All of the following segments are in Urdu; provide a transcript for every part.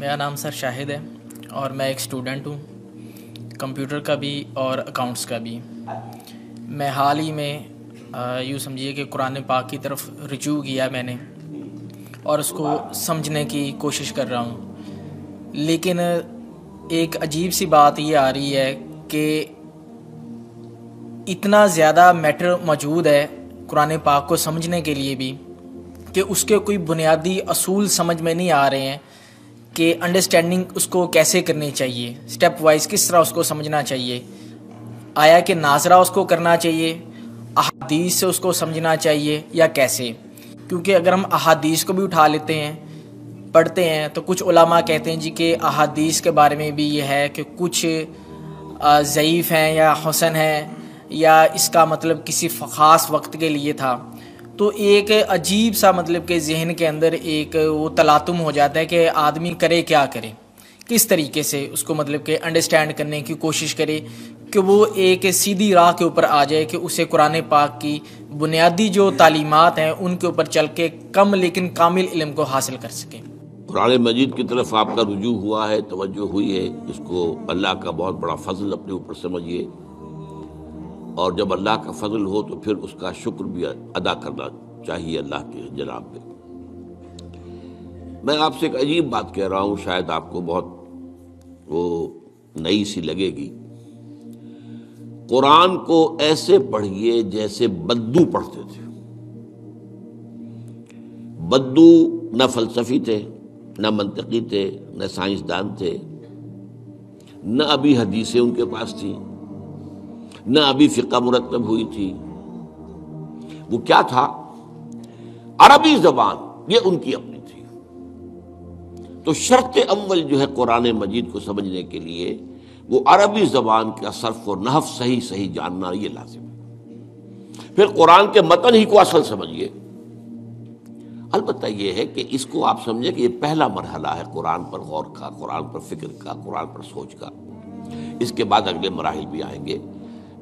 میرا نام سر شاہد ہے اور میں ایک اسٹوڈنٹ ہوں، کمپیوٹر کا بھی اور اکاؤنٹس کا بھی۔ میں حال ہی میں یوں سمجھیے کہ قرآن پاک کی طرف رجوع کیا میں نے اور اس کو سمجھنے کی کوشش کر رہا ہوں۔ لیکن ایک عجیب سی بات یہ آ رہی ہے کہ اتنا زیادہ میٹر موجود ہے قرآن پاک کو سمجھنے کے لیے بھی کہ اس کے کوئی بنیادی اصول سمجھ میں نہیں آ رہے ہیں۔ کہ انڈرسٹینڈنگ اس کو کیسے کرنی چاہیے؟ اسٹیپ وائز کس طرح اس کو سمجھنا چاہیے؟ آیا کہ ناظرہ اس کو کرنا چاہیے؟ احادیث سے اس کو سمجھنا چاہیے یا کیسے؟ کیونکہ اگر ہم احادیث کو بھی اٹھا لیتے ہیں، پڑھتے ہیں، تو کچھ علماء کہتے ہیں جی کہ احادیث کے بارے میں بھی یہ ہے کہ کچھ ضعیف ہیں یا حسن ہیں یا اس کا مطلب کسی خاص وقت کے لیے تھا۔ تو ایک عجیب سا مطلب کہ ذہن کے اندر ایک وہ تلاتم ہو جاتا ہے کہ آدمی کرے کیا کرے، کس طریقے سے اس کو مطلب کہ انڈرسٹینڈ کرنے کی کوشش کرے کہ وہ ایک سیدھی راہ کے اوپر آ جائے کہ اسے قرآن پاک کی بنیادی جو تعلیمات ہیں ان کے اوپر چل کے کم لیکن کامل علم کو حاصل کر سکے۔ قرآن مجید کی طرف آپ کا رجوع ہوا ہے، توجہ ہوئی ہے، اس کو اللہ کا بہت بڑا فضل اپنے اوپر سمجھیے۔ اور جب اللہ کا فضل ہو تو پھر اس کا شکر بھی ادا کرنا چاہیے اللہ کے جناب پہ۔ میں آپ سے ایک عجیب بات کہہ رہا ہوں، شاید آپ کو بہت وہ نئی سی لگے گی۔ قرآن کو ایسے پڑھیے جیسے بدو پڑھتے تھے۔ بدو نہ فلسفی تھے، نہ منطقی تھے، نہ سائنسدان تھے، نہ ابھی حدیثیں ان کے پاس تھیں۔ نہ ابھی فقہ مرتب ہوئی تھی۔ وہ کیا تھا؟ عربی زبان، یہ ان کی اپنی تھی۔ تو شرط اول جو ہے قرآن مجید کو سمجھنے کے لیے، وہ عربی زبان کا صرف و نحف صحیح صحیح جاننا یہ لازم ہے۔ پھر قرآن کے متن ہی کو اصل سمجھیے۔ البتہ یہ ہے کہ اس کو آپ سمجھیں کہ یہ پہلا مرحلہ ہے قرآن پر غور کا، قرآن پر فکر کا، قرآن پر سوچ کا۔ اس کے بعد اگلے مراحل بھی آئیں گے۔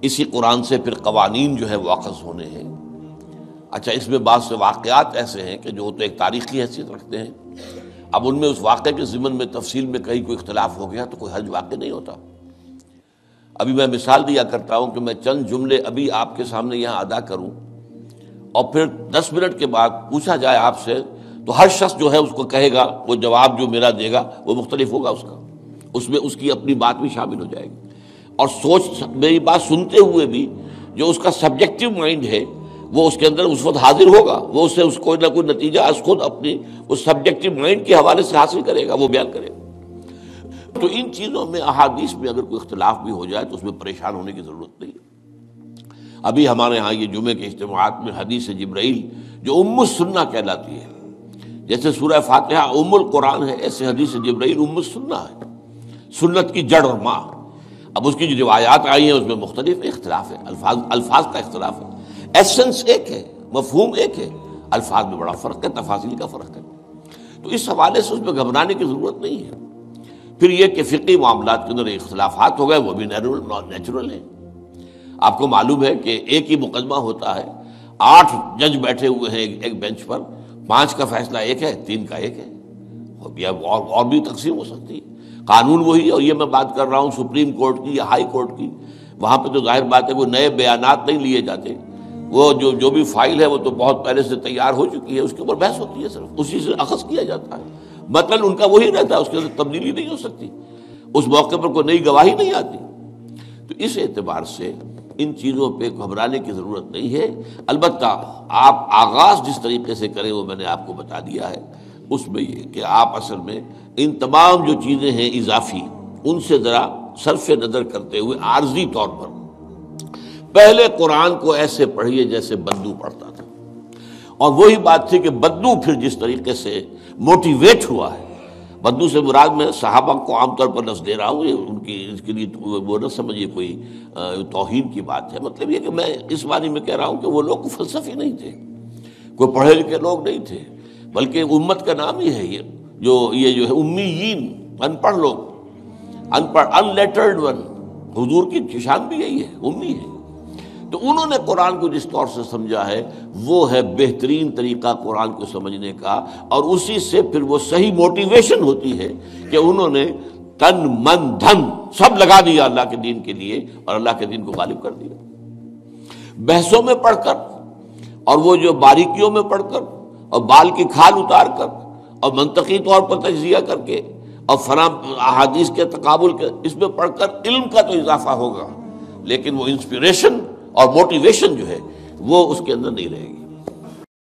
اسی قرآن سے پھر قوانین جو ہے واقف ہونے ہیں۔ اچھا اس میں بعض سے واقعات ایسے ہیں کہ جو تو ایک تاریخی حیثیت رکھتے ہیں۔ اب ان میں اس واقعے کے ضمن میں تفصیل میں کہیں کوئی اختلاف ہو گیا تو کوئی حج واقع نہیں ہوتا۔ ابھی میں مثال دیا کرتا ہوں کہ میں چند جملے ابھی آپ کے سامنے یہاں ادا کروں اور پھر دس منٹ کے بعد پوچھا جائے آپ سے تو ہر شخص جو ہے اس کو کہے گا، وہ جواب جو میرا دے گا وہ مختلف ہوگا اس کا۔ اس میں اس کی اپنی بات بھی شامل ہو جائے گی۔ اور سوچ میری بات سنتے ہوئے بھی جو اس کا سبجیکٹو مائنڈ ہے، وہ اس کے اندر اس وقت حاضر ہوگا، وہ اس سے اس کوئی نہ کوئی نتیجہ از خود اپنی اس سبجیکٹو مائنڈ کے حوالے سے حاصل کرے گا، وہ بیان کرے گا۔ تو ان چیزوں میں، احادیث میں اگر کوئی اختلاف بھی ہو جائے تو اس میں پریشان ہونے کی ضرورت نہیں۔ ابھی ہمارے ہاں یہ جمعے کے اجتماعات میں حدیث جبرائیل جو ام السنہ کہلاتی ہے۔ جیسے سورہ فاتحہ ام القرآن ہے، ایسے حدیث جبرائیل ام السنہ ہے۔ سنت کی جڑ اور ماں اب اس کی جو روایات آئی ہیں اس میں مختلف اختلاف ہے الفاظ الفاظ کا اختلاف ہے۔ ایسنس ایک ہے، مفہوم ایک ہے، الفاظ میں بڑا فرق ہے، تفاصیل کا فرق ہے۔ تو اس حوالے سے اس میں گھبرانے کی ضرورت نہیں ہے۔ پھر یہ کہ فقی معاملات کے اندر اختلافات ہو گئے، وہ بھی نیچرل ہیں۔ آپ کو معلوم ہے کہ ایک ہی مقدمہ ہوتا ہے، آٹھ جج بیٹھے ہوئے ہیں ایک بینچ پر۔ پانچ کا فیصلہ ایک ہے، تین کا ایک ہے۔ اور بھی تقسیم ہو سکتی ہے۔ قانون وہی ہے اور یہ میں بات کر رہا ہوں سپریم کورٹ کی یا ہائی کورٹ کی۔ وہاں پہ تو ظاہر بات ہے وہ نئے بیانات نہیں لیے جاتے۔ وہ جو جو بھی فائل ہے وہ تو بہت پہلے سے تیار ہو چکی ہے، اس کے اوپر بحث ہوتی ہے صرف۔ اسی سے اخذ کیا جاتا ہے۔ مطلب ان کا وہی رہتا ہے، اس کے اندر تبدیلی نہیں ہو سکتی۔ اس موقع پر کوئی نئی گواہی نہیں آتی۔ تو اس اعتبار سے ان چیزوں پہ گھبرانے کی ضرورت نہیں ہے۔ البتہ آپ آغاز جس طریقے سے کریں وہ میں نے آپ کو بتا دیا ہے۔ اس میں یہ کہ آپ اصل میں ان تمام جو چیزیں ہیں اضافی، ان سے ذرا صرف نظر کرتے ہوئے عارضی طور پر۔ پہلے قرآن کو ایسے پڑھیے جیسے بدو پڑھتا تھا۔ اور وہی بات تھی کہ بدو پھر جس طریقے سے موٹیویٹ ہوا ہے۔ بدو سے مراد میں صحابہ کو عام طور پر لفظ دے رہا ہوں، یہ ان کی، اس کے لیے وہ نہ سمجھیے کوئی توہین کی بات ہے۔ مطلب یہ کہ میں اس بارے میں کہہ رہا ہوں کہ وہ لوگ فلسفی نہیں تھے، کوئی پڑھے لکھے لوگ نہیں تھے۔ بلکہ امت کا نام ہی ہے یہ، جو یہ جو ہے امیین ان پڑھ لوگ ان پڑھ ان لیٹرڈ ون حضور کی نشان بھی یہی ہے، امی ہے۔ تو انہوں نے قرآن کو جس طور سے سمجھا ہے، وہ ہے بہترین طریقہ قرآن کو سمجھنے کا، اور اسی سے پھر وہ صحیح موٹیویشن ہوتی ہے کہ انہوں نے تن، من، دھن سب لگا دیا اللہ کے دین کے لیے، اور اللہ کے دین کو غالب کر دیا۔ بحثوں میں پڑھ کر، اور وہ جو باریکیوں میں پڑھ کر اور بال کی کھال اتار کر اور منطقی طور پر تجزیہ کر کے اور فراہم احادیث کے تقابل کے اس میں پڑھ کر علم کا تو اضافہ ہوگا، لیکن وہ انسپریشن اور موٹیویشن جو ہے وہ اس کے اندر نہیں رہے گی۔